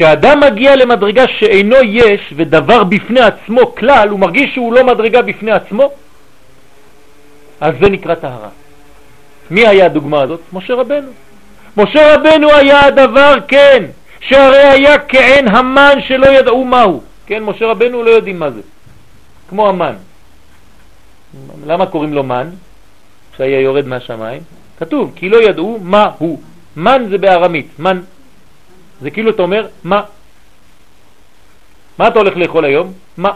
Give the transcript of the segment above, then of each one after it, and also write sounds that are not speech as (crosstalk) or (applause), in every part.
כשאדם מגיע למדרגה שאינו יש ודבר בפני עצמו כלל, הוא מרגיש שהוא לא מדרגה בפני עצמו, אז זה נקרא טהרה. מי היה הדוגמה הזאת? משה רבנו. משה רבנו היה הדבר, כן, שהרי היה כעין המן שלא ידעו מהו. כן, משה רבנו לא יודעים מה זה. כמו המן. למה קוראים לו מן? שהיה יורד מהשמיים? כתוב, כי לא ידעו מה הוא. מן זה בארמית, מן. זה כאילו אתה אומר, מה? מה אתה הולך לאכול היום? מה?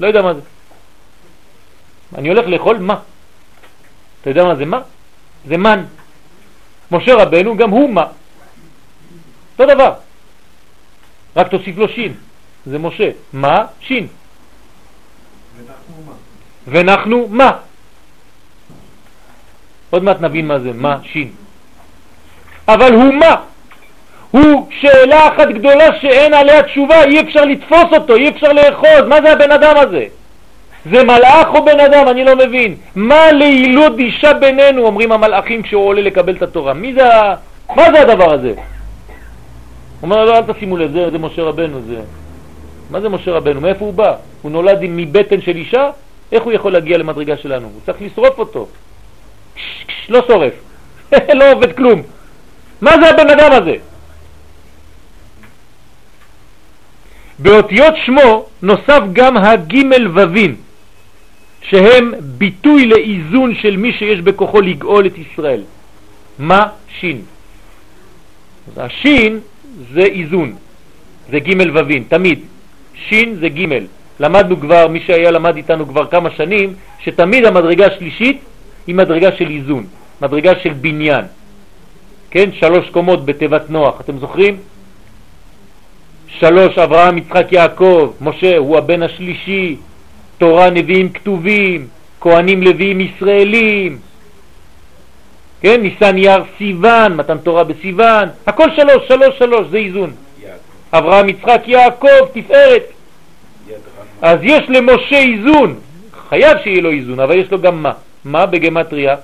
לא יודע מה זה. אני הולך לאכול מה? אתה יודע מה זה מה? זה מן. משה רבנו גם הוא מה. אותו דבר. רק תוסיף לו שין. זה משה. מה? שין. ונחנו מה? עוד מעט נבין מה זה מה שין. אבל הוא מה? הוא שאלה אחת גדולה שאין עליה תשובה, אי אפשר לתפוס אותו, אי אפשר לאחוז, מה זה הבן אדם הזה? זה מלאך או בן אדם? אני לא מבין. מה לילות אישה בינינו, אומרים המלאכים כשהוא עולה לקבל את התורה. מי זה, מה זה הדבר הזה? אומר לו, אל תשימו לב, זה, משה רבנו, זה... מה זה משה רבנו? מאיפה הוא בא? הוא נולד מבטן של אישה? איך הוא יכול להגיע למדרגה שלנו? הוא צריך לשרוף אותו. לא שורף, (laughs) לא עובד כלום. מה זה הבן אדם הזה? באותיות שמו נוסף גם הגימל ווים, שהם ביטוי לאיזון של מי שיש בכוחו לגאול את ישראל. מה שין? השין זה איזון, זה גימל ווים, תמיד. שין זה גימל. למדנו כבר, מי שהיה למד איתנו כבר כמה שנים, שתמיד המדרגה השלישית היא מדרגה של איזון, מדרגה של בניין. כן, שלוש קומות בתיבת נוח, אתם זוכרים? שלוש, אברהם, יצחק, יעקב, משה הוא הבן השלישי, תורה, נביאים כתובים, כהנים לוויים ישראלים, כן, ניסן יר סיוון, מתן תורה בסיוון, הכל שלוש, שלוש, שלוש, זה איזון. אברהם, יצחק, יעקב, תפארת. אז יש למשה איזון, חייב שיהיה לו איזון, אבל יש לו גם מה? מה בגמטריה?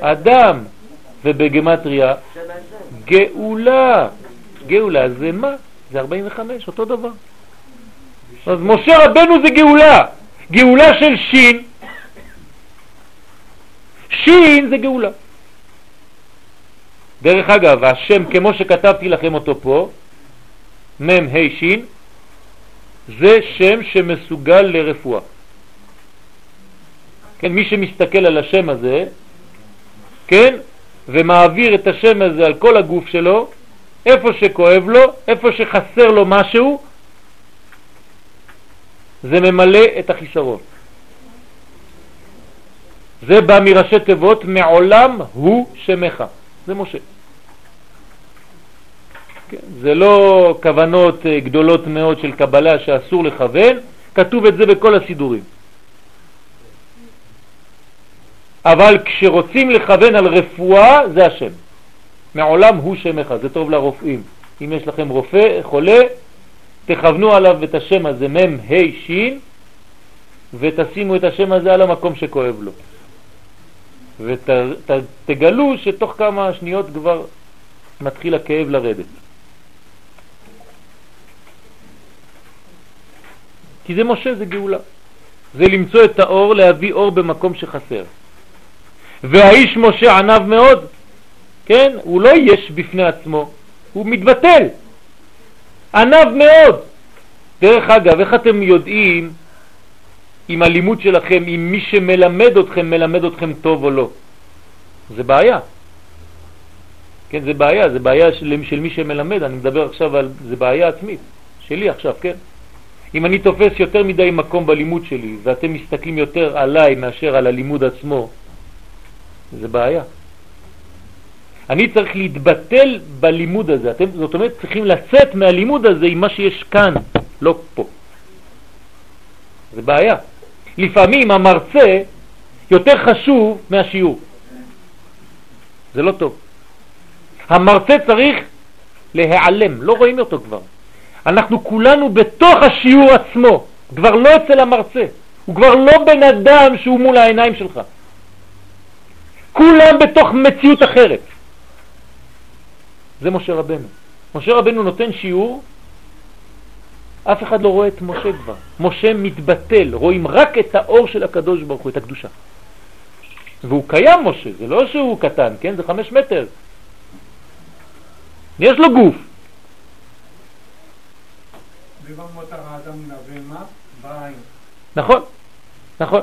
אדם, ובגמטריה גאולה. גאולה זה מה? זה 45, אותו דבר. אז משה רבנו זה גאולה, גאולה של שין, שין זה גאולה. דרך אגב, השם כמו שכתבתי לכם אותו פה, מ' ה' שין, זה שם שמסוגל לרפואה. כן, מי שמסתכל על השם הזה, כן, ומעביר את השם הזה על כל הגוף שלו, איפה שכואב לו, איפה שחסר לו משהו, זה ממלא את החיסרון. זה בא מראשי תיבות, מעולם הוא שמך. זה משה. כן, זה לא כוונות אה, גדולות מאוד של קבלה שאסור לכוון, כתוב את זה בכל הסידורים. אבל כשרוצים לכוון על רפואה זה השם. מעולם הוא שמך, זה טוב לרופאים. אם יש לכם רופא, חולה, תכוונו עליו את השם הזה, מ' ה' ש', ותשימו את השם הזה על המקום שכואב לו. ותגלו ות, שתוך כמה שניות כבר מתחיל הכאב לרדת. כי זה משה, זה גאולה. זה למצוא את האור, להביא אור במקום שחסר. והאיש משה ענב מאוד, כן? הוא לא יש בפני עצמו, הוא מתבטל. ענב מאוד. דרך אגב, איך אתם יודעים אם הלימוד שלכם, אם מי שמלמד אתכם, מלמד אתכם טוב או לא? זה בעיה. כן, זה בעיה, זה בעיה של, של מי שמלמד, אני מדבר עכשיו על, זה בעיה עצמית, שלי עכשיו, כן? אם אני תופס יותר מדי מקום בלימוד שלי, ואתם מסתכלים יותר עליי מאשר על הלימוד עצמו, זה בעיה. אני צריך להתבטל בלימוד הזה. אתם, זאת אומרת, צריכים לצאת מהלימוד הזה עם מה שיש כאן, לא פה. זה בעיה. לפעמים המרצה יותר חשוב מהשיעור. זה לא טוב. המרצה צריך להיעלם, לא רואים אותו כבר. אנחנו כולנו בתוך השיעור עצמו, כבר לא אצל המרצה. הוא כבר לא בן אדם שהוא מול העיניים שלך. כולם בתוך מציאות אחרת. זה משה רבנו. משה רבנו נותן שיעור, אף אחד לא רואה את משה כבר. משה מתבטל, רואים רק את האור של הקדוש ברוך הוא, את הקדושה. והוא קיים משה, זה לא שהוא קטן, כן? זה חמש מטר. יש לו גוף. נכון, נכון.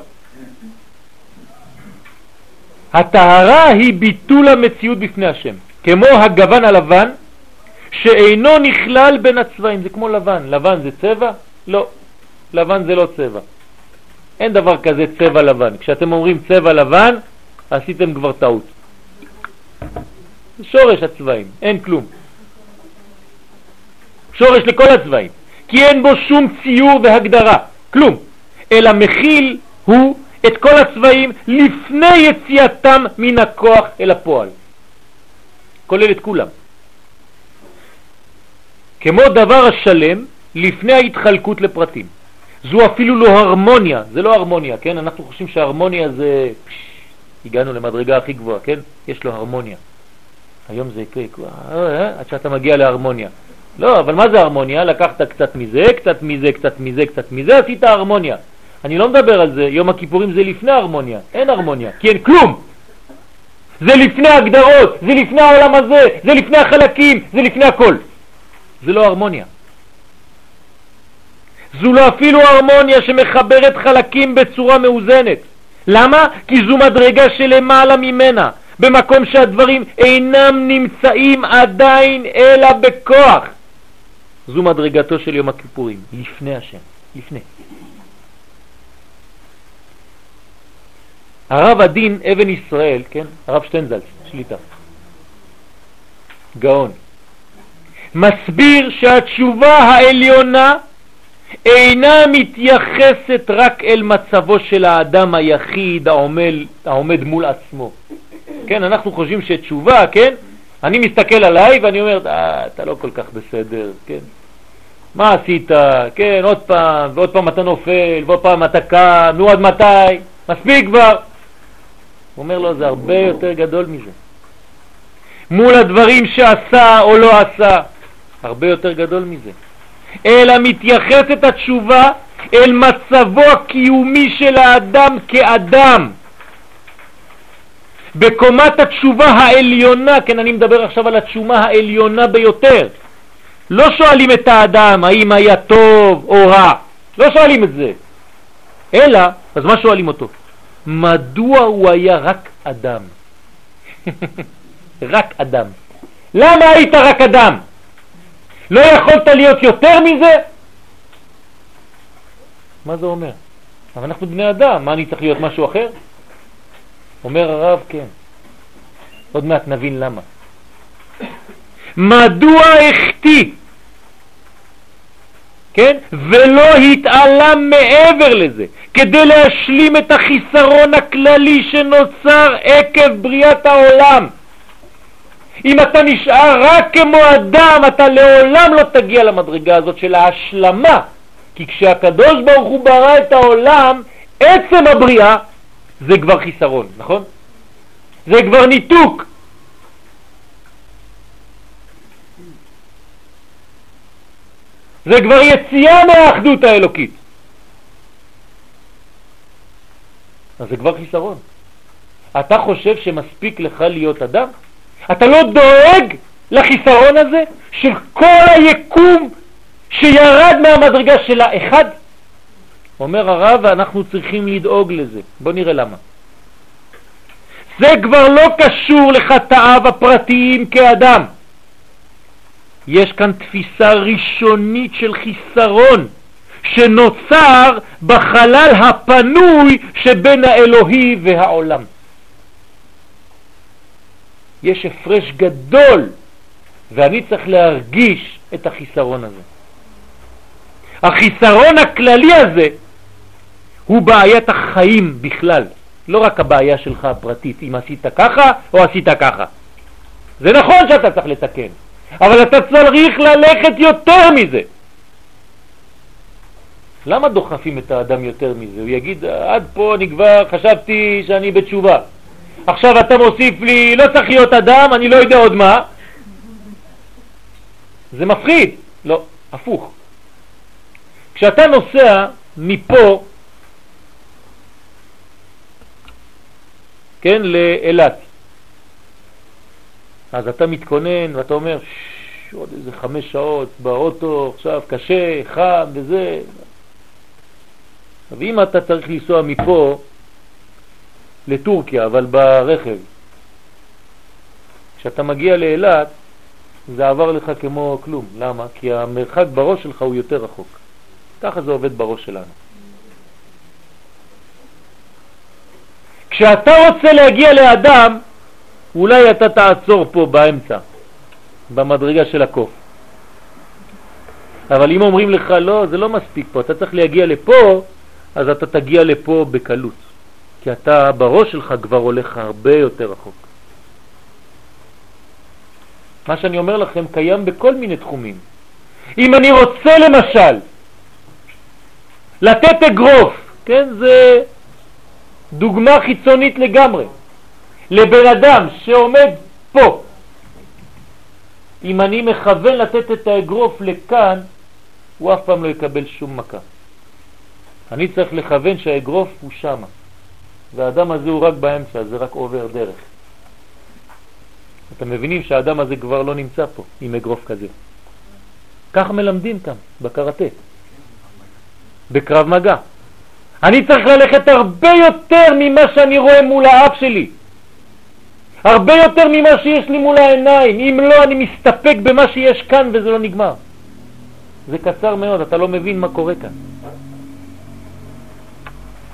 הטהרה היא ביטול המציאות בפני השם, כמו הגוון הלבן שאינו נכלל בין הצבעים, זה כמו לבן. לבן זה צבע? לא. לבן זה לא צבע. אין דבר כזה צבע לבן. כשאתם אומרים צבע לבן, עשיתם כבר טעות. שורש הצבעים, אין כלום. שורש לכל הצבעים, כי אין בו שום ציור והגדרה, כלום, אלא מכיל הוא את כל הצבעים לפני יציאתם מן הכוח אל הפועל, כולל את כולם. כמו דבר השלם לפני ההתחלקות לפרטים. זו אפילו לא הרמוניה, זה לא הרמוניה, כן? אנחנו חושבים שהרמוניה זה... פש, הגענו למדרגה הכי גבוהה, כן? יש לו הרמוניה. היום זה אה, אה, עד שאתה מגיע להרמוניה. לא, אבל מה זה הרמוניה? לקחת קצת מזה, קצת מזה, קצת מזה, קצת מזה, עשית הרמוניה. אני לא מדבר על זה, יום הכיפורים זה לפני הרמוניה, אין הרמוניה, כי אין כלום. זה לפני הגדרות, זה לפני העולם הזה, זה לפני החלקים, זה לפני הכל. זה לא הרמוניה. זו לא אפילו הרמוניה שמחברת חלקים בצורה מאוזנת. למה? כי זו מדרגה שלמעלה ממנה, במקום שהדברים אינם נמצאים עדיין אלא בכוח. זו מדרגתו של יום הכיפורים, לפני השם, לפני. הרב הדין אבן ישראל, כן, הרב שטנזלץ, שליטה, גאון, מסביר שהתשובה העליונה אינה מתייחסת רק אל מצבו של האדם היחיד העומד, העומד מול עצמו. כן, אנחנו חושבים שתשובה, כן, אני מסתכל עליי ואני אומר, אה, אתה לא כל כך בסדר, כן. מה עשית? כן, עוד פעם, ועוד פעם אתה נופל, ועוד פעם אתה קם, נו עד מתי? מספיק כבר. הוא אומר לו, זה הרבה יותר גדול מזה. מול הדברים שעשה או לא עשה, הרבה יותר גדול מזה. אלא מתייחסת התשובה אל מצבו הקיומי של האדם כאדם. בקומת התשובה העליונה, כן, אני מדבר עכשיו על התשומה העליונה ביותר. לא שואלים את האדם האם היה טוב או רע, לא שואלים את זה. אלא, אז מה שואלים אותו? מדוע הוא היה רק אדם? (laughs) רק אדם. למה היית רק אדם? לא יכולת להיות יותר מזה? מה זה אומר? אבל אנחנו בני אדם, מה אני צריך להיות משהו אחר? אומר הרב, כן. עוד מעט נבין למה. מדוע החטיא, כן? ולא התעלם מעבר לזה, כדי להשלים את החיסרון הכללי שנוצר עקב בריאת העולם. אם אתה נשאר רק כמו אדם, אתה לעולם לא תגיע למדרגה הזאת של ההשלמה. כי כשהקדוש ברוך הוא ברא את העולם, עצם הבריאה זה כבר חיסרון, נכון? זה כבר ניתוק. זה כבר יציאה מהאחדות האלוקית. אז זה כבר חיסרון. אתה חושב שמספיק לך להיות אדם? אתה לא דואג לחיסרון הזה של כל היקום שירד מהמדרגה של האחד? אומר הרב, ואנחנו צריכים לדאוג לזה. בוא נראה למה. זה כבר לא קשור לחטאיו הפרטיים כאדם. יש כאן תפיסה ראשונית של חיסרון שנוצר בחלל הפנוי שבין האלוהי והעולם. יש הפרש גדול, ואני צריך להרגיש את החיסרון הזה. החיסרון הכללי הזה הוא בעיית החיים בכלל, לא רק הבעיה שלך הפרטית, אם עשית ככה או עשית ככה. זה נכון שאתה צריך לתקן, אבל אתה צריך ללכת יותר מזה. למה דוחפים את האדם יותר מזה? הוא יגיד, עד פה אני כבר חשבתי שאני בתשובה. עכשיו אתה מוסיף לי, לא צריך להיות אדם, אני לא יודע עוד מה. זה מפחיד. לא, הפוך. כשאתה נוסע מפה, כן, לאילת, אז אתה מתכונן ואתה אומר, עוד איזה חמש שעות באוטו, עכשיו קשה, חם וזה. ואם אתה צריך לנסוע מפה לטורקיה, אבל ברכב, כשאתה מגיע לאילת, זה עבר לך כמו כלום. למה? כי המרחק בראש שלך הוא יותר רחוק. ככה זה עובד בראש שלנו. כשאתה רוצה להגיע לאדם, אולי אתה תעצור פה באמצע, במדרגה של הקוף. אבל אם אומרים לך, לא, זה לא מספיק פה, אתה צריך להגיע לפה, אז אתה תגיע לפה בקלות. כי אתה בראש שלך כבר הולך הרבה יותר רחוק. מה שאני אומר לכם קיים בכל מיני תחומים. אם אני רוצה למשל לתת אגרוף, כן, זה דוגמה חיצונית לגמרי, לבן אדם שעומד פה, אם אני מכוון לתת את האגרוף לכאן, הוא אף פעם לא יקבל שום מכה. אני צריך לכוון שהאגרוף הוא שמה, והאדם הזה הוא רק באמצע, זה רק עובר דרך. אתם מבינים שהאדם הזה כבר לא נמצא פה עם אגרוף כזה. כך מלמדים כאן, בקראטה, בקרב מגע. אני צריך ללכת הרבה יותר ממה שאני רואה מול האף שלי. הרבה יותר ממה שיש לי מול העיניים. אם לא, אני מסתפק במה שיש כאן וזה לא נגמר. זה קצר מאוד, אתה לא מבין מה קורה כאן.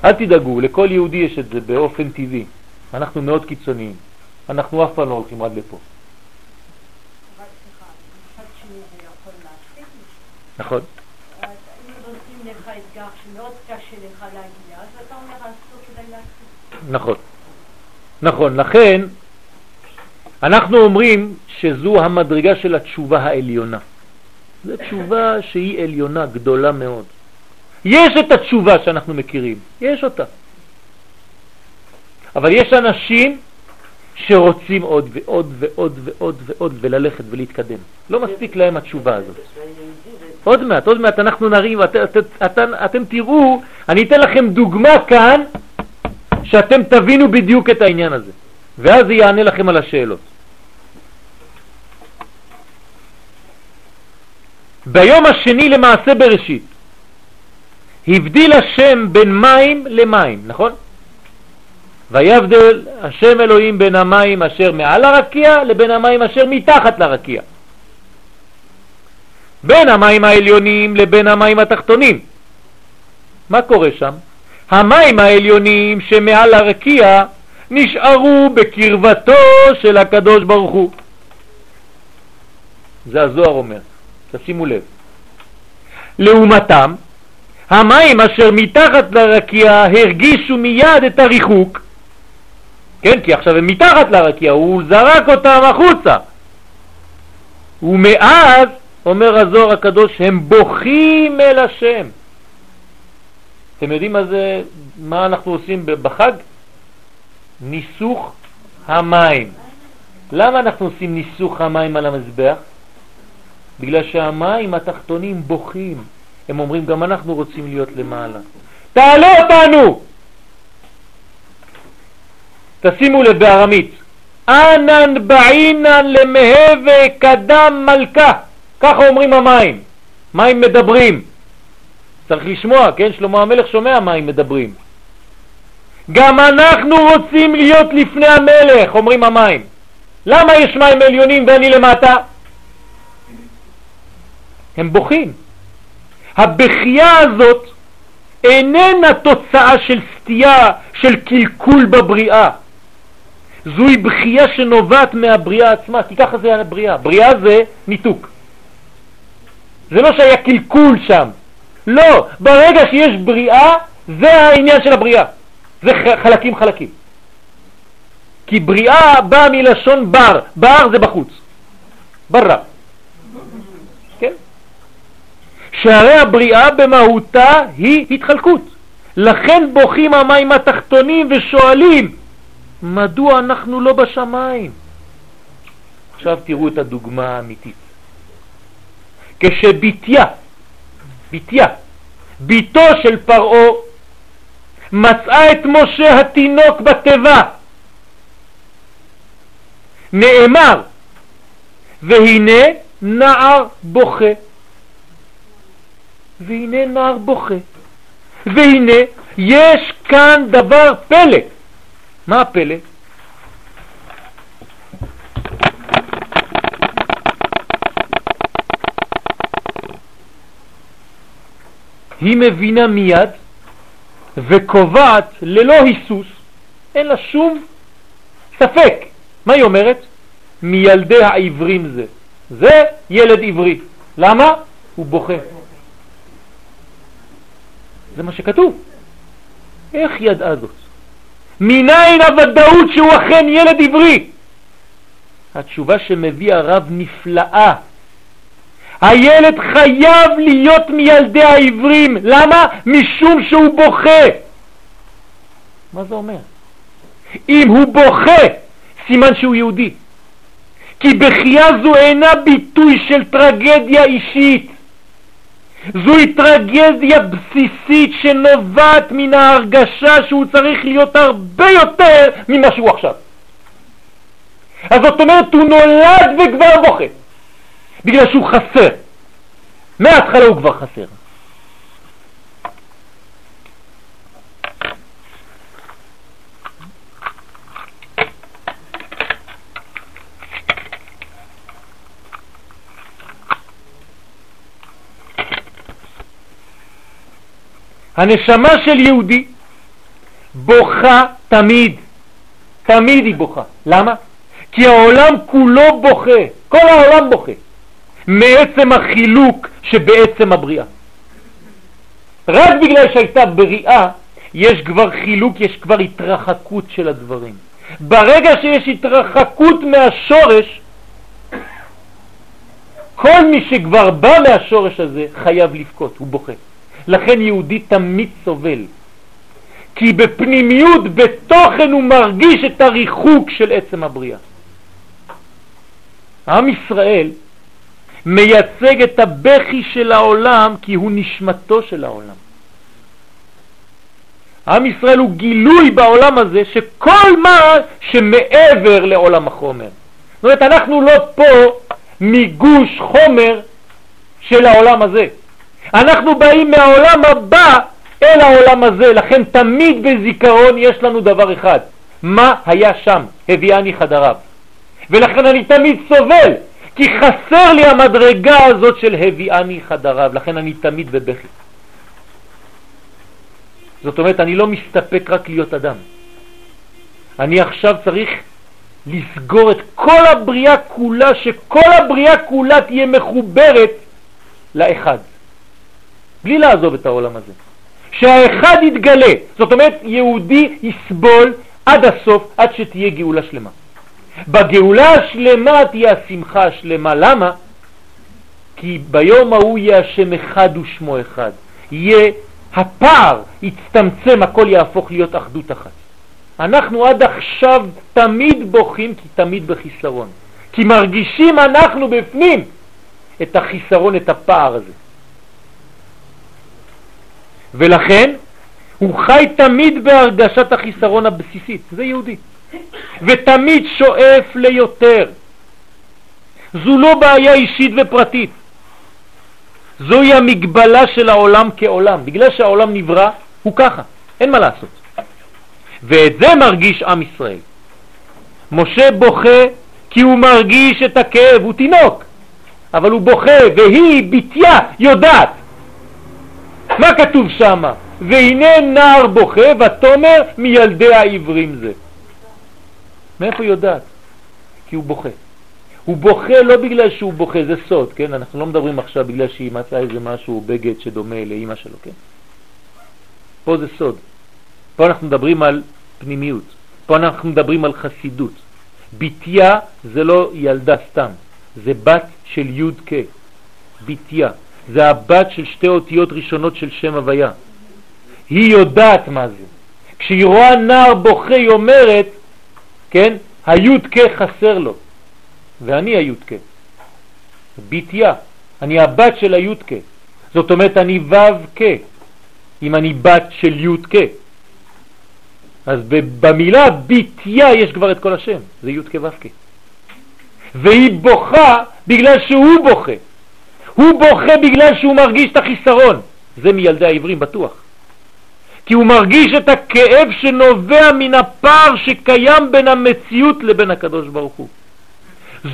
אל תדאגו, לכל יהודי יש את זה באופן טבעי. אנחנו מאוד קיצוניים. אנחנו אף פעם לא הולכים עד לפה. נכון. נכון. נכון, לכן אנחנו אומרים שזו המדרגה של התשובה העליונה. זו תשובה שהיא עליונה, גדולה מאוד. יש את התשובה שאנחנו מכירים, יש אותה. אבל יש אנשים שרוצים עוד ועוד ועוד ועוד ועוד וללכת ולהתקדם. לא מספיק להם התשובה הזאת. עוד מעט, עוד מעט אנחנו נרים, את, את, את, אתם תראו, אני אתן לכם דוגמה כאן, שאתם תבינו בדיוק את העניין הזה, ואז זה יענה לכם על השאלות. ביום השני למעשה בראשית, הבדיל השם בין מים למים, נכון? ויבדל השם אלוהים בין המים אשר מעל הרקיע לבין המים אשר מתחת לרקיע. בין המים העליונים לבין המים התחתונים. מה קורה שם? המים העליונים שמעל הרקיע נשארו בקרבתו של הקדוש ברוך הוא. זה הזוהר אומר, תשימו לב. לעומתם, המים אשר מתחת לרקיע הרגישו מיד את הריחוק, כן, כי עכשיו הם מתחת לרקיע, הוא זרק אותם החוצה. ומאז, אומר הזוהר הקדוש, הם בוכים אל השם. אתם יודעים מה זה, מה אנחנו עושים בחג? ניסוך המים. למה אנחנו עושים ניסוך המים על המזבח? בגלל שהמים התחתונים בוכים. הם אומרים, גם אנחנו רוצים להיות למעלה. תעלה אותנו! תשימו לב בארמית, אנן בעינן למהווה קדם מלכה, ככה אומרים המים, מים מדברים. צריך לשמוע, כן? שלמה המלך שומע מים מדברים. גם אנחנו רוצים להיות לפני המלך, אומרים המים. למה יש מים עליונים ואני למטה? הם בוכים. הבכייה הזאת איננה תוצאה של סטייה, של קלקול בבריאה. זוהי בכייה שנובעת מהבריאה עצמה, כי ככה זה הבריאה. בריאה זה ניתוק. זה לא שהיה קלקול שם. לא, ברגע שיש בריאה, זה העניין של הבריאה. זה חלקים חלקים. כי בריאה באה מלשון בר, בר זה בחוץ. ברא. כן? שהרי הבריאה במהותה היא התחלקות. לכן בוכים המים התחתונים ושואלים, מדוע אנחנו לא בשמיים? עכשיו תראו את הדוגמה האמיתית. כשביתיה, ביתיה, ביתו של פרעה, מצאה את משה התינוק בתיבה. נאמר, והנה נער בוכה. והנה נער בוכה. והנה יש כאן דבר פלא. מה הפלא? היא מבינה מיד וקובעת ללא היסוס, אין לה שום ספק. מה היא אומרת? מילדי העברים זה. זה ילד עברי. למה? הוא בוכה. זה מה שכתוב. איך ידעה זאת? מניין הוודאות שהוא אכן ילד עברי? התשובה שמביא הרב נפלאה. הילד חייב להיות מילדי העברים. למה? משום שהוא בוכה. מה זה אומר? אם הוא בוכה, סימן שהוא יהודי. כי בכייה זו אינה ביטוי של טרגדיה אישית. זוהי טרגדיה בסיסית שנובעת מן ההרגשה שהוא צריך להיות הרבה יותר ממה שהוא עכשיו. אז זאת אומרת, הוא נולד וכבר בוכה, בגלל שהוא חסר. מההתחלה הוא כבר חסר. הנשמה של יהודי בוכה תמיד, תמיד היא בוכה. למה? כי העולם כולו בוכה, כל העולם בוכה, מעצם החילוק שבעצם הבריאה. רק בגלל שהייתה בריאה, יש כבר חילוק, יש כבר התרחקות של הדברים. ברגע שיש התרחקות מהשורש, כל מי שכבר בא מהשורש הזה חייב לבכות, הוא בוכה. לכן יהודי תמיד סובל. כי בפנימיות, בתוכן הוא מרגיש את הריחוק של עצם הבריאה. עם ישראל מייצג את הבכי של העולם כי הוא נשמתו של העולם. עם ישראל הוא גילוי בעולם הזה שכל מה שמעבר לעולם החומר. זאת אומרת, אנחנו לא פה מגוש חומר של העולם הזה. אנחנו באים מהעולם הבא אל העולם הזה, לכן תמיד בזיכרון יש לנו דבר אחד, מה היה שם, הביאני חדריו. ולכן אני תמיד סובל, כי חסר לי המדרגה הזאת של הביאני חדריו, לכן אני תמיד בבכי. זאת אומרת, אני לא מסתפק רק להיות אדם. אני עכשיו צריך לסגור את כל הבריאה כולה, שכל הבריאה כולה תהיה מחוברת לאחד. בלי לעזוב את העולם הזה. שהאחד יתגלה, זאת אומרת יהודי יסבול עד הסוף, עד שתהיה גאולה שלמה. בגאולה השלמה תהיה השמחה השלמה. למה? כי ביום ההוא יהיה השם אחד ושמו אחד. יהיה הפער, יצטמצם, הכל יהפוך להיות אחדות אחת. אנחנו עד עכשיו תמיד בוכים כי תמיד בחיסרון. כי מרגישים אנחנו בפנים את החיסרון, את הפער הזה. ולכן הוא חי תמיד בהרגשת החיסרון הבסיסית, זה יהודי, ותמיד שואף ליותר. זו לא בעיה אישית ופרטית, זוהי המגבלה של העולם כעולם, בגלל שהעולם נברא הוא ככה, אין מה לעשות. ואת זה מרגיש עם ישראל. משה בוכה כי הוא מרגיש את הכאב, הוא תינוק, אבל הוא בוכה, והיא, בתיה, יודעת מה כתוב שם? והנה נער בוכה ותומר מילדי העברים זה. מאיפה היא יודעת? כי הוא בוכה. הוא בוכה לא בגלל שהוא בוכה, זה סוד, כן? אנחנו לא מדברים עכשיו בגלל שהיא מצאה איזה משהו, בגד שדומה לאימא שלו, כן? פה זה סוד. פה אנחנו מדברים על פנימיות. פה אנחנו מדברים על חסידות. ביתיה זה לא ילדה סתם, זה בת של י' כ', ביתיה. זה הבת של שתי אותיות ראשונות של שם הוויה. היא יודעת מה זה. כשהיא רואה נער בוכה היא אומרת, כן, היוד חסר לו, ואני היוד בתיה, אני הבת של הי"ק. זאת אומרת, אני ו"ק, אם אני בת של י"ק. אז במילה ביתיה יש כבר את כל השם, זה י"ק ו"ק. והיא בוכה בגלל שהוא בוכה. הוא בוכה בגלל שהוא מרגיש את החיסרון. זה מילדי העברים בטוח. כי הוא מרגיש את הכאב שנובע מן הפער שקיים בין המציאות לבין הקדוש ברוך הוא.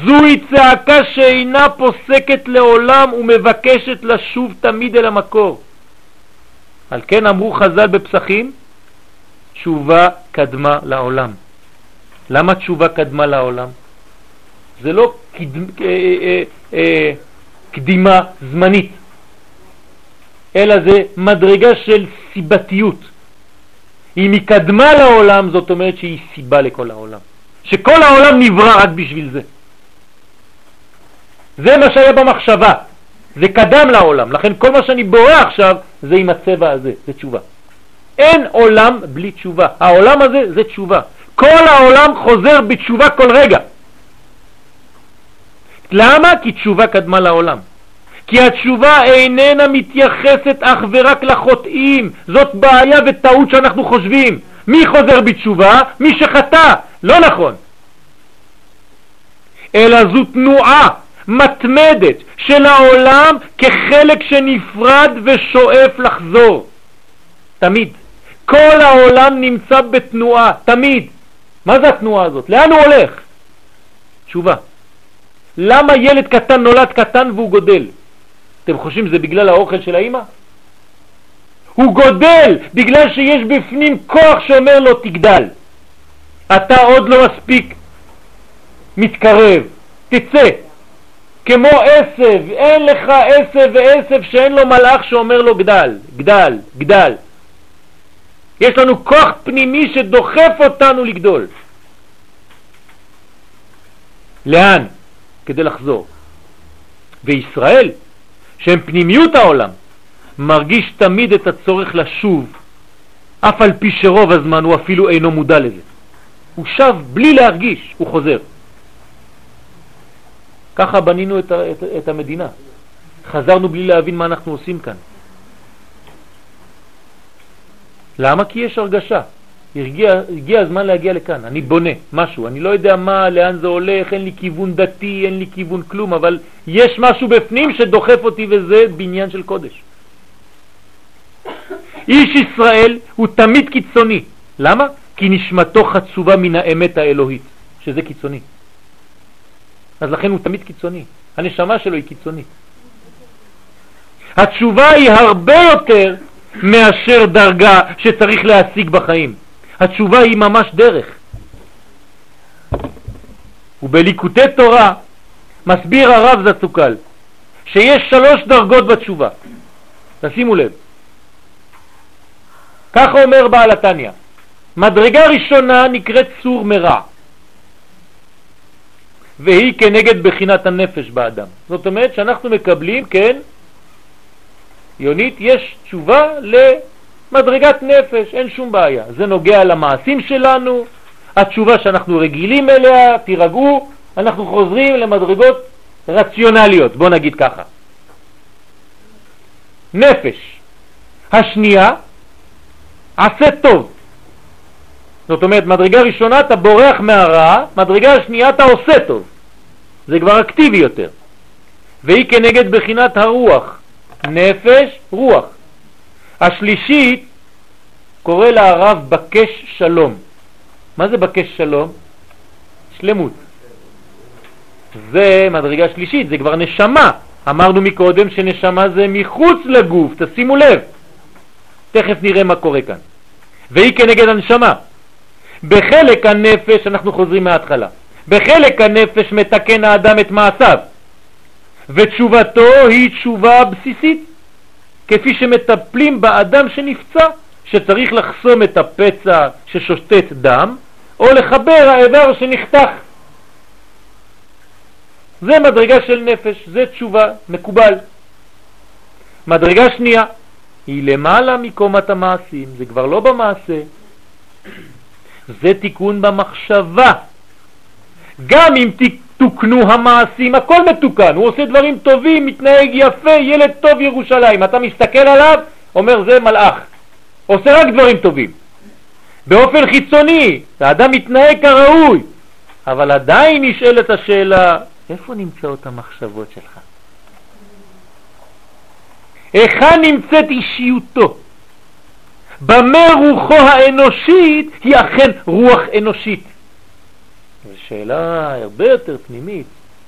זוהי צעקה שאינה פוסקת לעולם ומבקשת לשוב תמיד אל המקור. על כן אמרו חז"ל בפסחים, תשובה קדמה לעולם. למה תשובה קדמה לעולם? זה לא קד... אה, אה, אה, קדימה זמנית, אלא זה מדרגה של סיבתיות. אם היא קדמה לעולם, זאת אומרת שהיא סיבה לכל העולם. שכל העולם נברא רק בשביל זה. זה מה שהיה במחשבה, זה קדם לעולם, לכן כל מה שאני בורא עכשיו זה עם הצבע הזה, זה תשובה. אין עולם בלי תשובה, העולם הזה זה תשובה. כל העולם חוזר בתשובה כל רגע. למה? כי תשובה קדמה לעולם. כי התשובה איננה מתייחסת אך ורק לחוטאים, זאת בעיה וטעות שאנחנו חושבים. מי חוזר בתשובה? מי שחטא. לא נכון. אלא זו תנועה מתמדת של העולם כחלק שנפרד ושואף לחזור. תמיד. כל העולם נמצא בתנועה, תמיד. מה זה התנועה הזאת? לאן הוא הולך? תשובה. למה ילד קטן נולד קטן והוא גודל? אתם חושבים שזה בגלל האוכל של האימא? הוא גודל בגלל שיש בפנים כוח שאומר לו תגדל. אתה עוד לא מספיק מתקרב, תצא. כמו עשב, אין לך עשב ועשב שאין לו מלאך שאומר לו גדל, גדל, גדל. יש לנו כוח פנימי שדוחף אותנו לגדול. לאן? כדי לחזור. וישראל, שהם פנימיות העולם, מרגיש תמיד את הצורך לשוב, אף על פי שרוב הזמן הוא אפילו אינו מודע לזה. הוא שב בלי להרגיש, הוא חוזר. ככה בנינו את, את, את המדינה. חזרנו בלי להבין מה אנחנו עושים כאן. למה? כי יש הרגשה. הגיע, הגיע הזמן להגיע לכאן, אני בונה משהו, אני לא יודע מה, לאן זה הולך, אין לי כיוון דתי, אין לי כיוון כלום, אבל יש משהו בפנים שדוחף אותי וזה בניין של קודש. איש ישראל הוא תמיד קיצוני. למה? כי נשמתו חצובה מן האמת האלוהית, שזה קיצוני. אז לכן הוא תמיד קיצוני. הנשמה שלו היא קיצונית. התשובה היא הרבה יותר מאשר דרגה שצריך להשיג בחיים. התשובה היא ממש דרך. ובליקוטי תורה מסביר הרב זצוקל שיש שלוש דרגות בתשובה. תשימו לב. ככה אומר בעל התניא. מדרגה ראשונה נקראת צור מרע, והיא כנגד בחינת הנפש באדם. זאת אומרת שאנחנו מקבלים, כן, יונית, יש תשובה למדרגת נפש, אין שום בעיה. זה נוגע למעשים שלנו, התשובה שאנחנו רגילים אליה, תירגעו, אנחנו חוזרים למדרגות רציונליות, בוא נגיד ככה. נפש. השנייה, עשה טוב. זאת אומרת, מדרגה ראשונה אתה בורח מהרע, מדרגה השנייה אתה עושה טוב. זה כבר אקטיבי יותר. והיא כנגד בחינת הרוח, נפש, רוח. השלישית קורא לה הרב בקש שלום. מה זה בקש שלום? שלמות. זה מדרגה שלישית, זה כבר נשמה. אמרנו מקודם שנשמה זה מחוץ לגוף, תשימו לב. תכף נראה מה קורה כאן. והיא כנגד הנשמה. בחלק הנפש, אנחנו חוזרים מההתחלה, בחלק הנפש מתקן האדם את מעשיו, ותשובתו היא תשובה בסיסית, כפי שמטפלים באדם שנפצע, שצריך לחסום את הפצע ששושטת דם, או לחבר האיבר שנחתך. זה מדרגה של נפש, זה תשובה, מקובל. מדרגה שנייה, היא למעלה מקומת המעשים, זה כבר לא במעשה, זה תיקון במחשבה. גם אם תוקנו המעשים, הכל מתוקן, הוא עושה דברים טובים, מתנהג יפה, ילד טוב ירושלים. אתה מסתכל עליו, אומר זה מלאך, עושה רק דברים טובים. באופן חיצוני, האדם מתנהג כראוי, אבל עדיין נשאלת השאלה, איפה נמצאות המחשבות שלך? היכן נמצאת אישיותו? במה רוחו האנושית היא אכן רוח אנושית? שאלה הרבה יותר פנימית.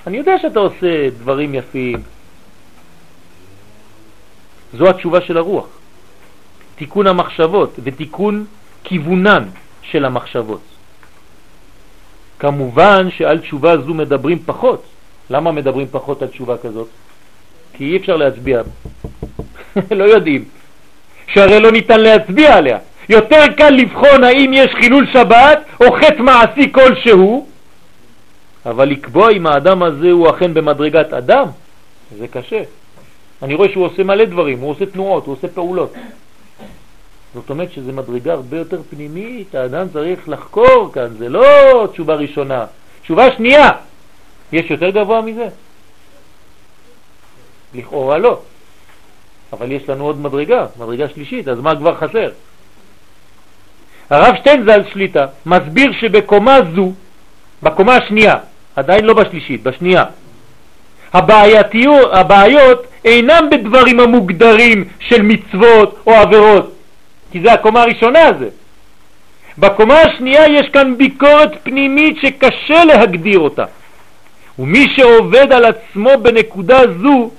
אני יודע שאתה עושה דברים יפים. זו התשובה של הרוח. תיקון המחשבות ותיקון כיוונן של המחשבות. כמובן שעל תשובה זו מדברים פחות. למה מדברים פחות על תשובה כזאת? כי אי אפשר להצביע. (laughs) לא יודעים. שהרי לא ניתן להצביע עליה. יותר קל לבחון האם יש חילול שבת או חטא מעשי כלשהו, אבל לקבוע אם האדם הזה הוא אכן במדרגת אדם, זה קשה. אני רואה שהוא עושה מלא דברים, הוא עושה תנועות, הוא עושה פעולות. זאת אומרת שזה מדרגה הרבה יותר פנימית, האדם צריך לחקור כאן, זה לא תשובה ראשונה. תשובה שנייה, יש יותר גבוה מזה? לכאורה לא. אבל יש לנו עוד מדרגה, מדרגה שלישית, אז מה כבר חסר? הרב שטיינזל שליטה מסביר שבקומה זו, בקומה השנייה, עדיין לא בשלישית, בשנייה, הבעייתיות, הבעיות אינם בדברים המוגדרים של מצוות או עבירות, כי זה הקומה הראשונה הזה. בקומה השנייה יש כאן ביקורת פנימית שקשה להגדיר אותה. ומי שעובד על עצמו בנקודה זו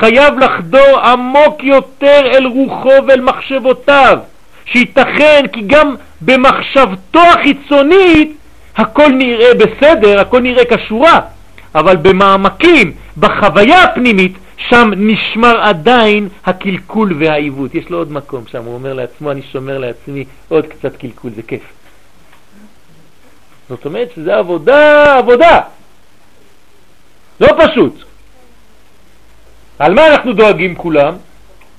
חייב לחדור עמוק יותר אל רוחו ואל מחשבותיו, שייתכן כי גם במחשבתו החיצונית הכל נראה בסדר, הכל נראה כשורה, אבל במעמקים, בחוויה הפנימית, שם נשמר עדיין הקלקול והעיוות. יש לו עוד מקום שם, הוא אומר לעצמו, אני שומר לעצמי עוד קצת קלקול, זה כיף. זאת אומרת שזה עבודה, עבודה. לא פשוט. על מה אנחנו דואגים כולם?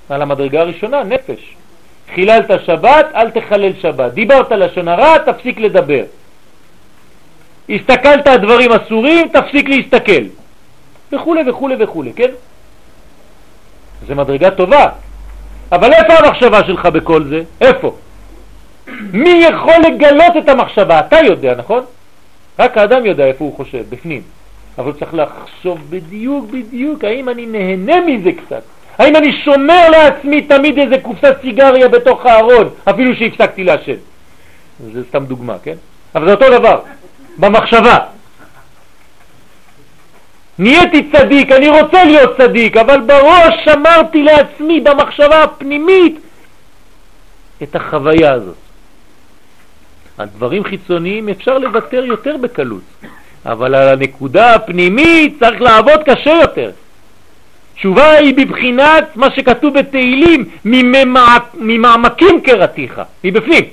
על המדרגה הראשונה, נפש. חיללת שבת, אל תחלל שבת. דיברת לשון הרע, תפסיק לדבר. הסתכלת על דברים אסורים, תפסיק להסתכל. וכו' וכו' וכו', כן? זה מדרגה טובה. אבל איפה המחשבה שלך בכל זה? איפה? מי יכול לגלות את המחשבה? אתה יודע, נכון? רק האדם יודע איפה הוא חושב, בפנים. אבל צריך לחשוב בדיוק בדיוק האם אני נהנה מזה קצת. האם אני שומר לעצמי תמיד איזה קופסת סיגריה בתוך הארון, אפילו שהפסקתי לעשן. זה סתם דוגמה, כן? אבל זה אותו דבר, במחשבה. נהייתי צדיק, אני רוצה להיות צדיק, אבל בראש שמרתי לעצמי במחשבה הפנימית את החוויה הזאת. הדברים חיצוניים אפשר לוותר יותר בקלות, אבל על הנקודה הפנימית צריך לעבוד קשה יותר. תשובה היא בבחינת מה שכתוב בתהילים, ממעמקים קראתיך, מבפנים.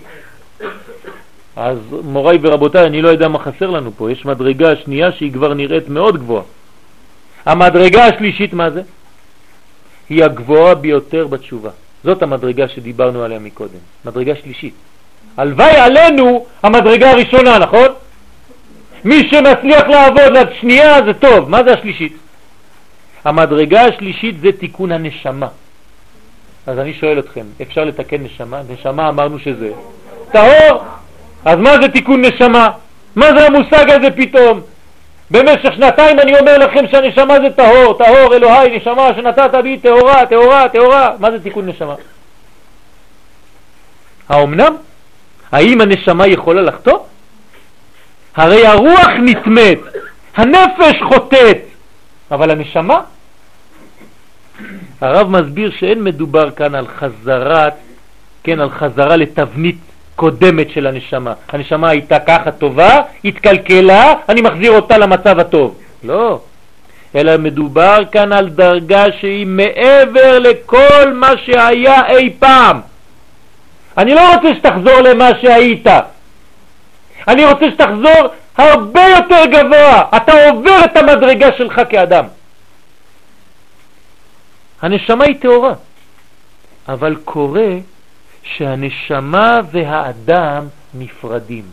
אז מוריי ורבותיי, אני לא יודע מה חסר לנו פה, יש מדרגה שנייה שהיא כבר נראית מאוד גבוהה. המדרגה השלישית מה זה? היא הגבוהה ביותר בתשובה. זאת המדרגה שדיברנו עליה מקודם, מדרגה שלישית. הלוואי עלינו המדרגה הראשונה, נכון? מי שמצליח לעבוד לשנייה זה טוב, מה זה השלישית? המדרגה השלישית זה תיקון הנשמה. אז אני שואל אתכם, אפשר לתקן נשמה? נשמה אמרנו שזה טהור, אז מה זה תיקון נשמה? מה זה המושג הזה פתאום? במשך שנתיים אני אומר לכם שהנשמה זה טהור, טהור אלוהי, נשמה שנתת בי טהורה, טהורה, טהורה. מה זה תיקון נשמה? האומנם? האם הנשמה יכולה לחטוא? הרי הרוח נטמאת, הנפש חוטאת, אבל הנשמה? הרב מסביר שאין מדובר כאן על חזרת, כן, על חזרה לתבנית קודמת של הנשמה. הנשמה הייתה ככה טובה, התקלקלה, אני מחזיר אותה למצב הטוב. לא, אלא מדובר כאן על דרגה שהיא מעבר לכל מה שהיה אי פעם. אני לא רוצה שתחזור למה שהיית. אני רוצה שתחזור הרבה יותר גבוה. אתה עובר את המדרגה שלך כאדם. הנשמה היא טהורה, אבל קורה שהנשמה והאדם נפרדים.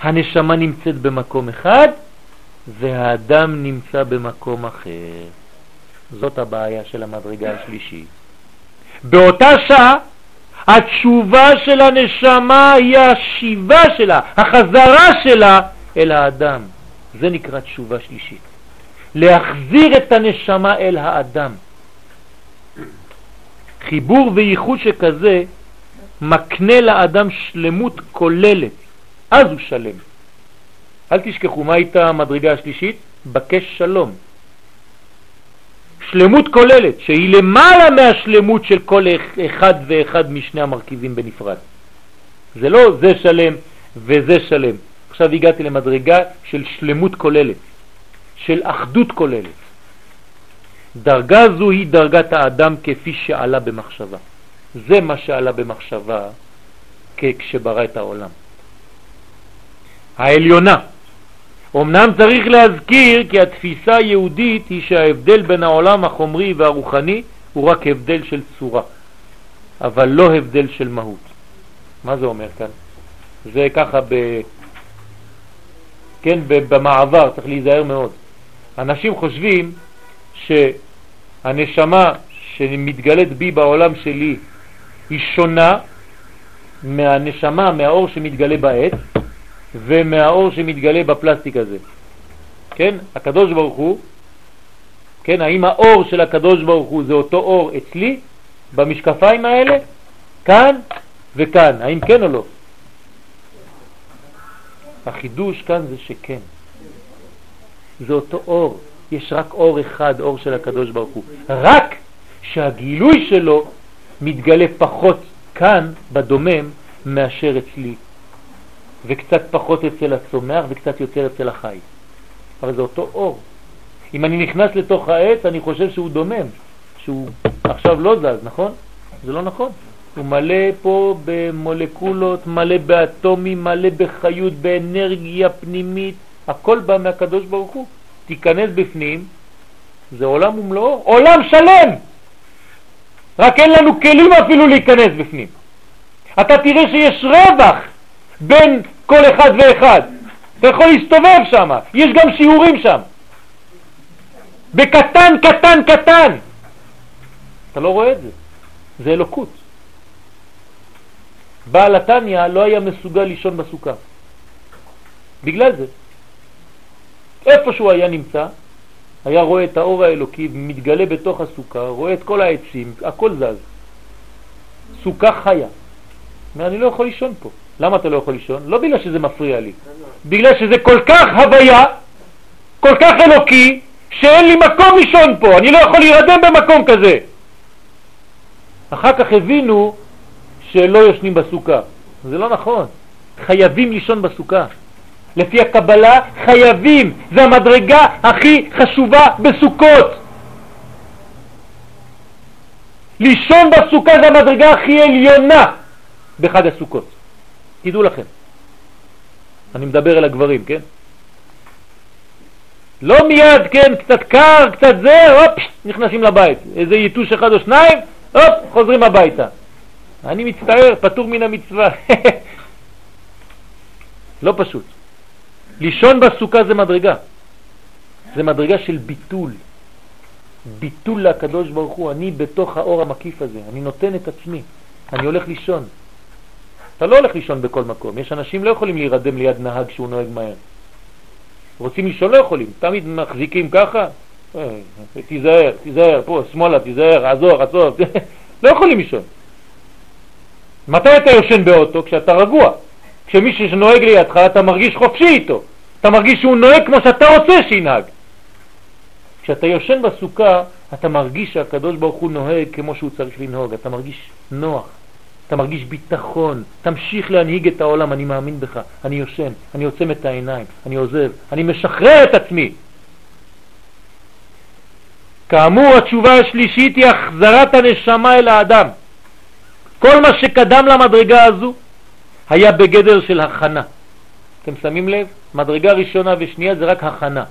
הנשמה נמצאת במקום אחד והאדם נמצא במקום אחר. זאת הבעיה של המדרגה השלישית. באותה שעה התשובה של הנשמה היא השיבה שלה, החזרה שלה אל האדם. זה נקרא תשובה שלישית. להחזיר את הנשמה אל האדם. חיבור וייחוד שכזה מקנה לאדם שלמות כוללת, אז הוא שלם. אל תשכחו, מה הייתה המדרגה השלישית? בקש שלום. שלמות כוללת, שהיא למעלה מהשלמות של כל אחד ואחד משני המרכיבים בנפרד. זה לא זה שלם וזה שלם. עכשיו הגעתי למדרגה של שלמות כוללת, של אחדות כוללת. דרגה זו היא דרגת האדם כפי שעלה במחשבה. זה מה שעלה במחשבה כשברא את העולם. העליונה. אמנם צריך להזכיר כי התפיסה היהודית היא שההבדל בין העולם החומרי והרוחני הוא רק הבדל של צורה, אבל לא הבדל של מהות. מה זה אומר כאן? זה ככה ב... כן, במעבר, צריך להיזהר מאוד. אנשים חושבים שהנשמה שמתגלית בי בעולם שלי היא שונה מהנשמה, מהאור שמתגלה בעץ ומהאור שמתגלה בפלסטיק הזה. כן? הקדוש ברוך הוא, כן? האם האור של הקדוש ברוך הוא זה אותו אור אצלי, במשקפיים האלה, כאן וכאן, האם כן או לא? החידוש כאן זה שכן. זה אותו אור. יש רק אור אחד, אור של הקדוש ברוך הוא. רק שהגילוי שלו מתגלה פחות כאן, בדומם, מאשר אצלי. וקצת פחות אצל הצומח וקצת יותר אצל החי. אבל זה אותו אור. אם אני נכנס לתוך העץ, אני חושב שהוא דומם, שהוא עכשיו לא זז, נכון? זה לא נכון. הוא מלא פה במולקולות, מלא באטומים, מלא בחיות, באנרגיה פנימית, הכל בא מהקדוש ברוך הוא. תיכנס בפנים, זה עולם ומלואו, עולם שלם! רק אין לנו כלים אפילו להיכנס בפנים. אתה תראה שיש רווח בין כל אחד ואחד. אתה יכול להסתובב שם, יש גם שיעורים שם. בקטן, קטן, קטן. אתה לא רואה את זה, זה אלוקות. בעל התניא לא היה מסוגל לישון בסוכה. בגלל זה. איפה שהוא היה נמצא, היה רואה את האור האלוקי מתגלה בתוך הסוכה, רואה את כל העצים, הכל זז. סוכה חיה. אני לא יכול לישון פה. למה אתה לא יכול לישון? לא בגלל שזה מפריע לי, בגלל שזה כל כך הוויה, כל כך אלוקי, שאין לי מקום לישון פה, אני לא יכול להירדם במקום כזה. אחר כך הבינו שלא יושנים בסוכה. זה לא נכון, חייבים לישון בסוכה. לפי הקבלה חייבים, זה המדרגה הכי חשובה בסוכות. לישון בסוכה זה המדרגה הכי עליונה בחג הסוכות. תדעו לכם. אני מדבר אל הגברים, כן? לא מיד, כן, קצת קר, קצת זה, הופ, נכנסים לבית. איזה יתוש אחד או שניים, הופ, חוזרים הביתה. אני מצטער, פטור מן המצווה. (laughs) לא פשוט. לישון בסוכה זה מדרגה. זה מדרגה של ביטול. ביטול לקדוש ברוך הוא. אני בתוך האור המקיף הזה, אני נותן את עצמי. אני הולך לישון. אתה לא הולך לישון בכל מקום. יש אנשים לא יכולים להירדם ליד נהג שהוא נוהג מהר. רוצים לישון, לא יכולים. תמיד מחזיקים ככה, אה, תיזהר, תיזהר, פה, שמאלה, תיזהר, עזור, עצור. (laughs) לא יכולים לישון. מתי אתה יושן באוטו? כשאתה רגוע. כשמישהו שנוהג לידך, אתה מרגיש חופשי איתו. אתה מרגיש שהוא נוהג כמו שאתה רוצה שינהג. כשאתה יושן בסוכה, אתה מרגיש שהקדוש ברוך הוא נוהג כמו שהוא צריך לנהוג. אתה מרגיש נוח. אתה מרגיש ביטחון, תמשיך להנהיג את העולם, אני מאמין בך, אני יושן, אני עוצם את העיניים, אני עוזב, אני משחרר את עצמי. כאמור, התשובה השלישית היא החזרת הנשמה אל האדם. כל מה שקדם למדרגה הזו היה בגדר של הכנה. אתם שמים לב? מדרגה ראשונה ושנייה זה רק הכנה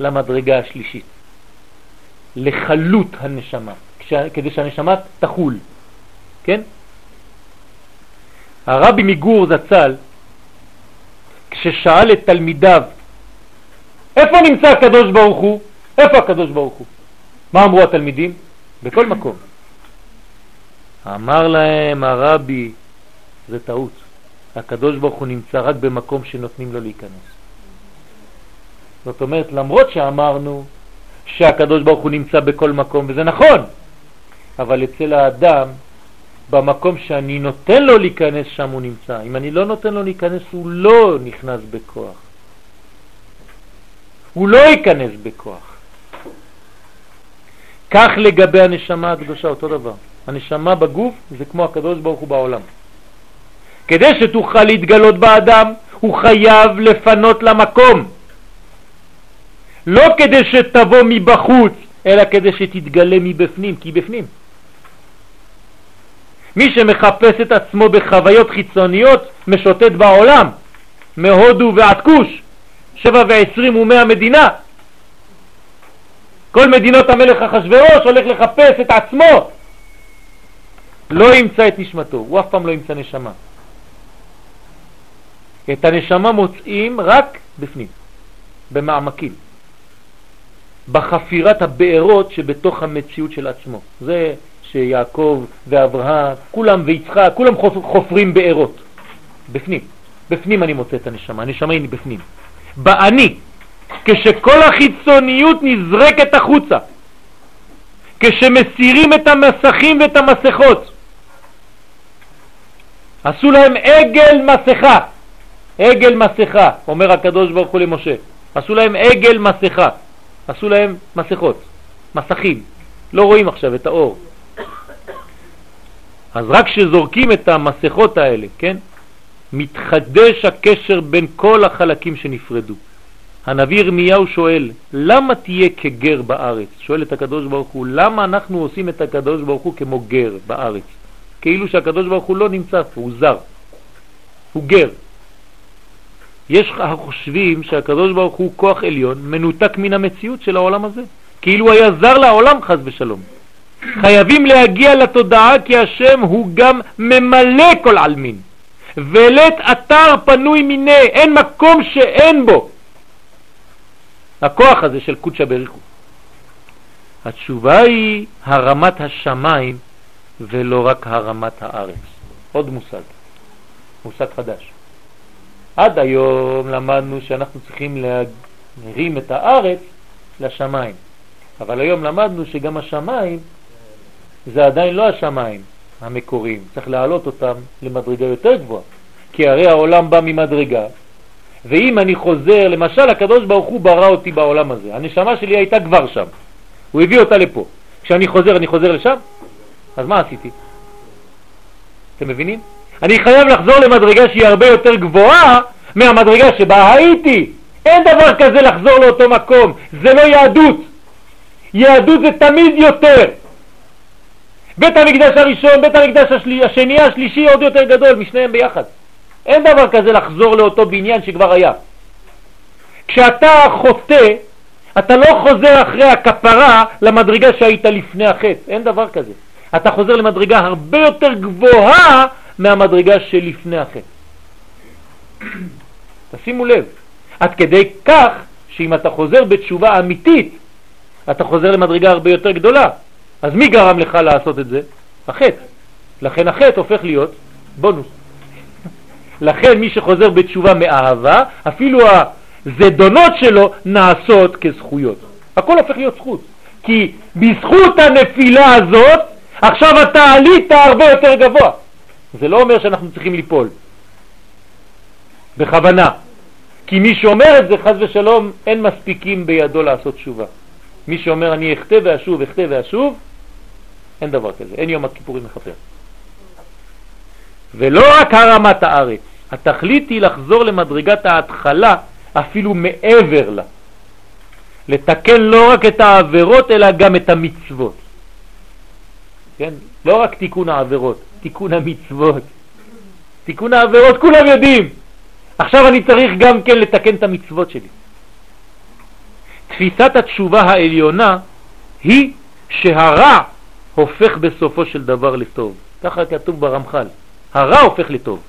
למדרגה השלישית. לחלות הנשמה, כדי שהנשמה תחול. כן? הרבי מגור זצ"ל כששאל את תלמידיו, איפה נמצא הקדוש ברוך הוא? איפה הקדוש ברוך הוא? מה אמרו התלמידים? בכל מקום. אמר להם הרבי, זה טעות. הקדוש ברוך הוא נמצא רק במקום שנותנים לו להיכנס. זאת אומרת, למרות שאמרנו שהקדוש ברוך הוא נמצא בכל מקום, וזה נכון, אבל אצל האדם, במקום שאני נותן לו להיכנס, שם הוא נמצא. אם אני לא נותן לו להיכנס, הוא לא נכנס בכוח. הוא לא ייכנס בכוח. כך לגבי הנשמה הקדושה, אותו דבר. הנשמה בגוף זה כמו הקדוש ברוך הוא בעולם. כדי שתוכל להתגלות באדם, הוא חייב לפנות למקום. לא כדי שתבוא מבחוץ, אלא כדי שתתגלה מבפנים, כי בפנים. מי שמחפש את עצמו בחוויות חיצוניות משוטט בעולם, מהודו ועד כוש, שבע ועשרים ומאה מדינה. כל מדינות המלך אחשורוש הולך לחפש את עצמו, לא ימצא את נשמתו, הוא אף פעם לא ימצא נשמה. את הנשמה מוצאים רק בפנים, במעמקים, בחפירת הבארות שבתוך המציאות של עצמו. זה שיעקב ואברהם, כולם ויצחק, כולם חופרים בארות. בפנים. בפנים אני מוצא את הנשמה, הנשמה היא בפנים. באני, כשכל החיצוניות נזרקת החוצה, כשמסירים את המסכים ואת המסכות, עשו להם עגל מסכה, עגל מסכה, אומר הקדוש ברוך הוא למשה, עשו להם עגל מסכה, עשו להם מסכות, מסכים, לא רואים עכשיו את האור. אז רק כשזורקים את המסכות האלה, כן, מתחדש הקשר בין כל החלקים שנפרדו. הנביא ירמיהו שואל, למה תהיה כגר בארץ? שואל את הקדוש ברוך הוא, למה אנחנו עושים את הקדוש ברוך הוא כמו גר בארץ? כאילו שהקדוש ברוך הוא לא נמצא פה, הוא זר, הוא גר. יש החושבים שהקדוש ברוך הוא כוח עליון מנותק מן המציאות של העולם הזה, כאילו היה זר לעולם חז ושלום. חייבים להגיע לתודעה כי השם הוא גם ממלא כל עלמין. ולית אתר פנוי מיני, אין מקום שאין בו. הכוח הזה של קודשא בריחו. התשובה היא הרמת השמיים ולא רק הרמת הארץ. עוד מושג, מושג חדש. עד היום למדנו שאנחנו צריכים להרים את הארץ לשמיים, אבל היום למדנו שגם השמיים זה עדיין לא השמיים המקוריים, צריך להעלות אותם למדרגה יותר גבוהה, כי הרי העולם בא ממדרגה, ואם אני חוזר, למשל הקדוש ברוך הוא ברא אותי בעולם הזה, הנשמה שלי הייתה כבר שם, הוא הביא אותה לפה, כשאני חוזר אני חוזר לשם? אז מה עשיתי? אתם מבינים? אני חייב לחזור למדרגה שהיא הרבה יותר גבוהה מהמדרגה שבה הייתי. אין דבר כזה לחזור לאותו מקום, זה לא יהדות. יהדות זה תמיד יותר. בית המקדש הראשון, בית המקדש השלי, השני, השלישי עוד יותר גדול משניהם ביחד. אין דבר כזה לחזור לאותו בניין שכבר היה. כשאתה חוטא, אתה לא חוזר אחרי הכפרה למדרגה שהיית לפני החטא, אין דבר כזה. אתה חוזר למדרגה הרבה יותר גבוהה מהמדרגה שלפני החטא. תשימו לב, עד כדי כך שאם אתה חוזר בתשובה אמיתית, אתה חוזר למדרגה הרבה יותר גדולה. אז מי גרם לך לעשות את זה? החטא. לכן החטא הופך להיות בונוס. לכן מי שחוזר בתשובה מאהבה, אפילו הזדונות שלו נעשות כזכויות. הכל הופך להיות זכות. כי בזכות הנפילה הזאת, עכשיו אתה עלית הרבה יותר גבוה. זה לא אומר שאנחנו צריכים ליפול. בכוונה. כי מי שאומר את זה, חז ושלום, אין מספיקים בידו לעשות תשובה. מי שאומר אני אכתה ואשוב, אכתה ואשוב, אין דבר כזה, אין יום הכיפורים מכפר. ולא רק הרמת הארץ, התכלית היא לחזור למדרגת ההתחלה אפילו מעבר לה. לתקן לא רק את העבירות אלא גם את המצוות. כן? לא רק תיקון העבירות, תיקון המצוות. תיקון העבירות כולם יודעים. עכשיו אני צריך גם כן לתקן את המצוות שלי. תפיסת התשובה העליונה היא שהרע הופך בסופו של דבר לטוב. ככה כתוב ברמח"ל. הרע הופך לטוב.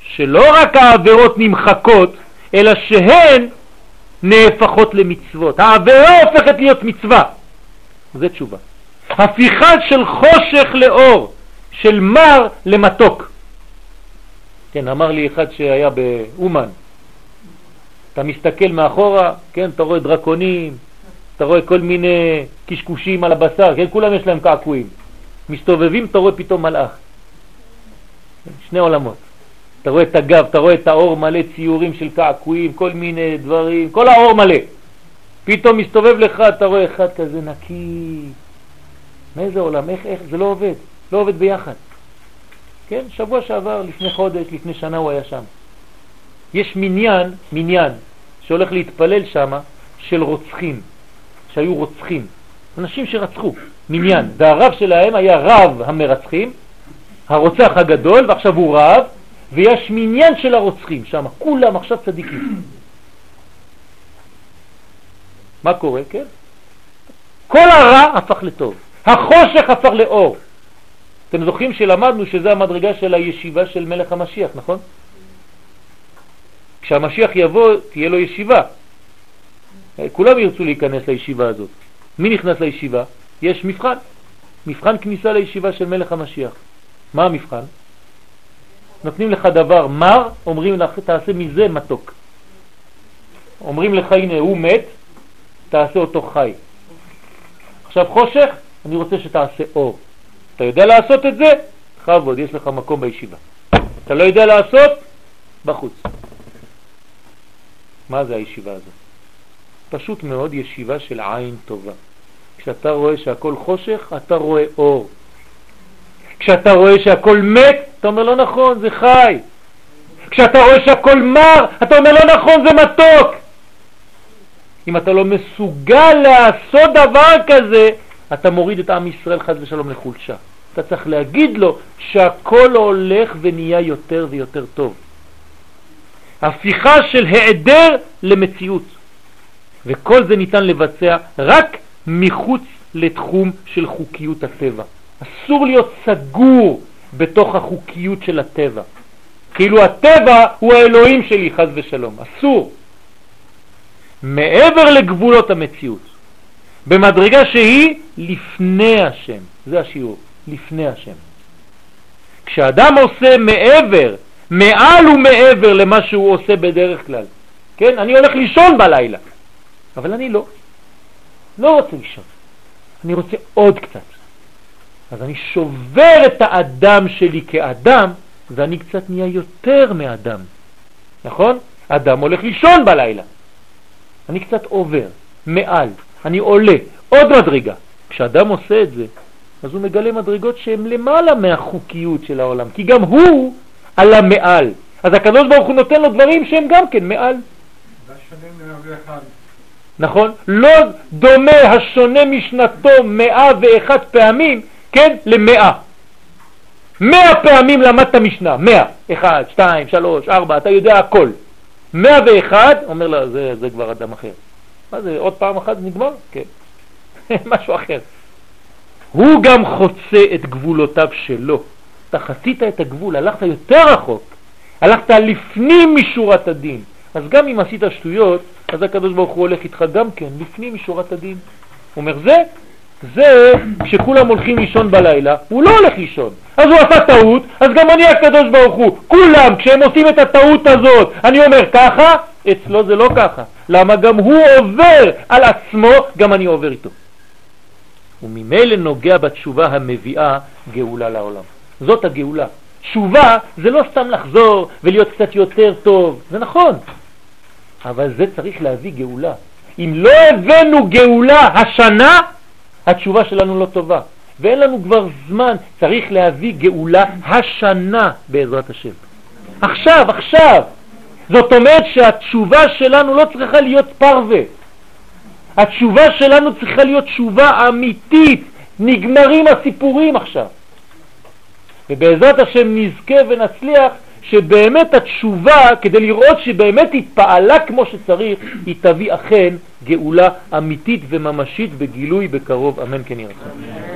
שלא רק העבירות נמחקות, אלא שהן נהפכות למצוות. העבירה הופכת להיות מצווה. זה תשובה. הפיכה של חושך לאור, של מר למתוק. כן, אמר לי אחד שהיה באומן, אתה מסתכל מאחורה, כן, אתה רואה דרקונים, אתה רואה כל מיני קשקושים על הבשר, כן, כולם יש להם קעקועים. מסתובבים, אתה רואה פתאום מלאך. שני עולמות. אתה רואה את הגב, אתה רואה את האור מלא ציורים של קעקועים, כל מיני דברים, כל האור מלא. פתאום מסתובב לך, אתה רואה אחד כזה נקי. מאיזה עולם? איך, איך? זה לא עובד. לא עובד ביחד. כן, שבוע שעבר, לפני חודש, לפני שנה הוא היה שם. יש מניין, מניין, שהולך להתפלל שם, של רוצחים, שהיו רוצחים. אנשים שרצחו, מניין. והרב שלהם היה רב המרצחים, הרוצח הגדול, ועכשיו הוא רב, ויש מניין של הרוצחים שם, כולם עכשיו צדיקים. מה קורה, כן? כל הרע הפך לטוב, החושך הפך לאור. אתם זוכרים שלמדנו שזה המדרגה של הישיבה של מלך המשיח, נכון? כשהמשיח יבוא, תהיה לו ישיבה. כולם ירצו להיכנס לישיבה הזאת. מי נכנס לישיבה? יש מבחן. מבחן כניסה לישיבה של מלך המשיח. מה המבחן? נותנים לך דבר מר, אומרים לך תעשה מזה מתוק. אומרים לך הנה הוא מת, תעשה אותו חי. עכשיו חושך, אני רוצה שתעשה אור. אתה יודע לעשות את זה? חבוד, יש לך מקום בישיבה. אתה לא יודע לעשות? בחוץ. מה זה הישיבה הזאת? פשוט מאוד ישיבה של עין טובה. כשאתה רואה שהכל חושך, אתה רואה אור. כשאתה רואה שהכל מת, אתה אומר לא נכון, זה חי. כשאתה רואה שהכל מר, אתה אומר לא נכון, זה מתוק. אם אתה לא מסוגל לעשות דבר כזה, אתה מוריד את עם ישראל חז ושלום לחולשה. אתה צריך להגיד לו שהכל הולך ונהיה יותר ויותר טוב. הפיכה של העדר למציאות. וכל זה ניתן לבצע רק מחוץ לתחום של חוקיות הטבע. אסור להיות סגור בתוך החוקיות של הטבע. כאילו הטבע הוא האלוהים שלי, חז ושלום. אסור. מעבר לגבולות המציאות, במדרגה שהיא לפני השם. זה השיעור, לפני השם. כשאדם עושה מעבר, מעל ומעבר למה שהוא עושה בדרך כלל, כן? אני הולך לישון בלילה, אבל אני לא. לא רוצה לישון. אני רוצה עוד קצת. אז אני שובר את האדם שלי כאדם, ואני קצת נהיה יותר מאדם. נכון? אדם הולך לישון בלילה. אני קצת עובר, מעל, אני עולה, עוד מדרגה. כשאדם עושה את זה, אז הוא מגלה מדרגות שהן למעלה מהחוקיות של העולם, כי גם הוא עלה מעל. אז הקדוש ברוך הוא נותן לו דברים שהם גם כן מעל. נכון? לא דומה השונה משנתו מאה ואחת פעמים, כן, למאה. מאה פעמים למדת משנה, מאה, אחד, שתיים, שלוש, ארבע, אתה יודע הכל. מאה ואחד, אומר לה, זה, זה כבר אדם אחר. מה זה, עוד פעם אחת נגמר? כן. (laughs) משהו אחר. הוא גם חוצה את גבולותיו שלו. אתה חצית את הגבול, הלכת יותר רחוק, הלכת לפנים משורת הדין. אז גם אם עשית שטויות, אז הקדוש ברוך הוא הולך איתך גם כן, לפנים משורת הדין. הוא אומר, זה, זה כשכולם הולכים לישון בלילה, הוא לא הולך לישון. אז הוא עשה טעות, אז גם אני הקדוש ברוך הוא. כולם, כשהם עושים את הטעות הזאת, אני אומר ככה, אצלו זה לא ככה. למה גם הוא עובר על עצמו, גם אני עובר איתו. וממילא נוגע בתשובה המביאה גאולה לעולם. זאת הגאולה. תשובה זה לא סתם לחזור ולהיות קצת יותר טוב, זה נכון, אבל זה צריך להביא גאולה. אם לא הבאנו גאולה השנה, התשובה שלנו לא טובה. ואין לנו כבר זמן, צריך להביא גאולה השנה בעזרת השם. עכשיו, עכשיו. זאת אומרת שהתשובה שלנו לא צריכה להיות פרווה. התשובה שלנו צריכה להיות תשובה אמיתית. נגמרים הסיפורים עכשיו. ובעזרת השם נזכה ונצליח שבאמת התשובה, כדי לראות שבאמת התפעלה כמו שצריך, היא תביא אכן גאולה אמיתית וממשית בגילוי בקרוב, אמן כן ירצה.